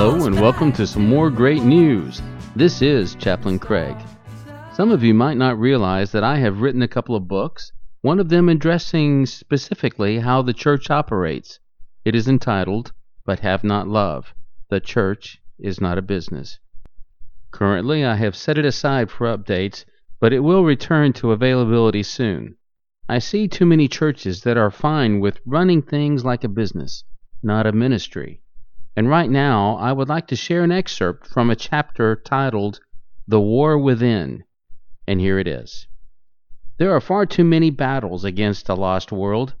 Hello, and welcome to some more great news. This is Chaplain Craig. Some of you might not realize that I have written a couple of books, one of them addressing specifically how the church operates. It is entitled, But Have Not Love The Church is Not a Business. Currently, I have set it aside for updates, but it will return to availability soon. I see too many churches that are fine with running things like a business, not a ministry. And right now, I would like to share an excerpt from a chapter titled The War Within. And here it is There are far too many battles against a lost world.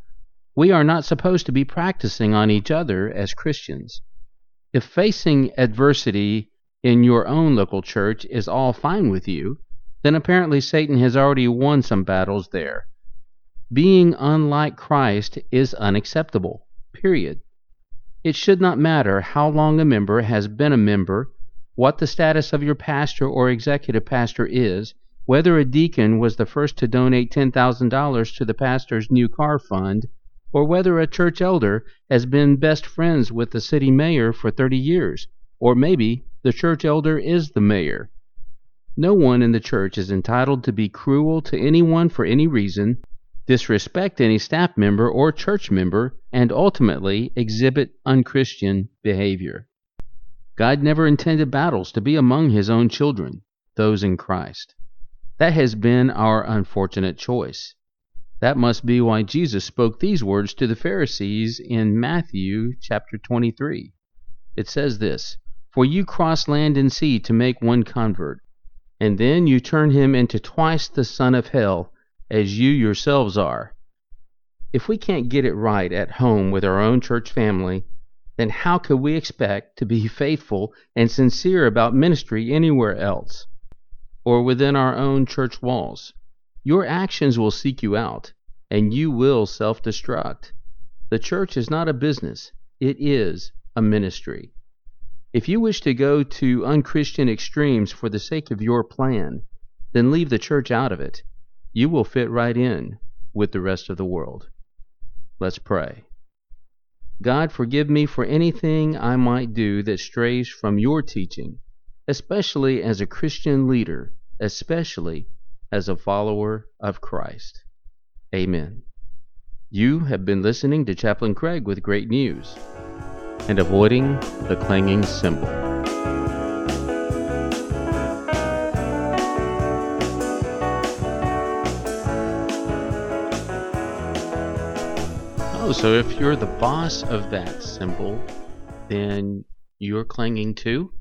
We are not supposed to be practicing on each other as Christians. If facing adversity in your own local church is all fine with you, then apparently Satan has already won some battles there. Being unlike Christ is unacceptable. Period. It should not matter how long a member has been a member, what the status of your pastor or executive pastor is, whether a deacon was the first to donate $10,000 to the pastor's new car fund, or whether a church elder has been best friends with the city mayor for 30 years, or maybe the church elder is the mayor. No one in the church is entitled to be cruel to anyone for any reason, disrespect any staff member or church member, and ultimately exhibit unchristian behavior. God never intended battles to be among his own children, those in Christ. That has been our unfortunate choice. That must be why Jesus spoke these words to the Pharisees in Matthew chapter 23. It says this For you cross land and sea to make one convert, and then you turn him into twice the son of hell as you yourselves are. If we can't get it right at home with our own church family, then how could we expect to be faithful and sincere about ministry anywhere else, or within our own church walls? Your actions will seek you out, and you will self destruct. The church is not a business, it is a ministry. If you wish to go to unchristian extremes for the sake of your plan, then leave the church out of it you will fit right in with the rest of the world. Let's pray. God, forgive me for anything I might do that strays from your teaching, especially as a Christian leader, especially as a follower of Christ. Amen. You have been listening to Chaplain Craig with great news and avoiding the clanging cymbal. So if you're the boss of that cymbal, then you're clanging too?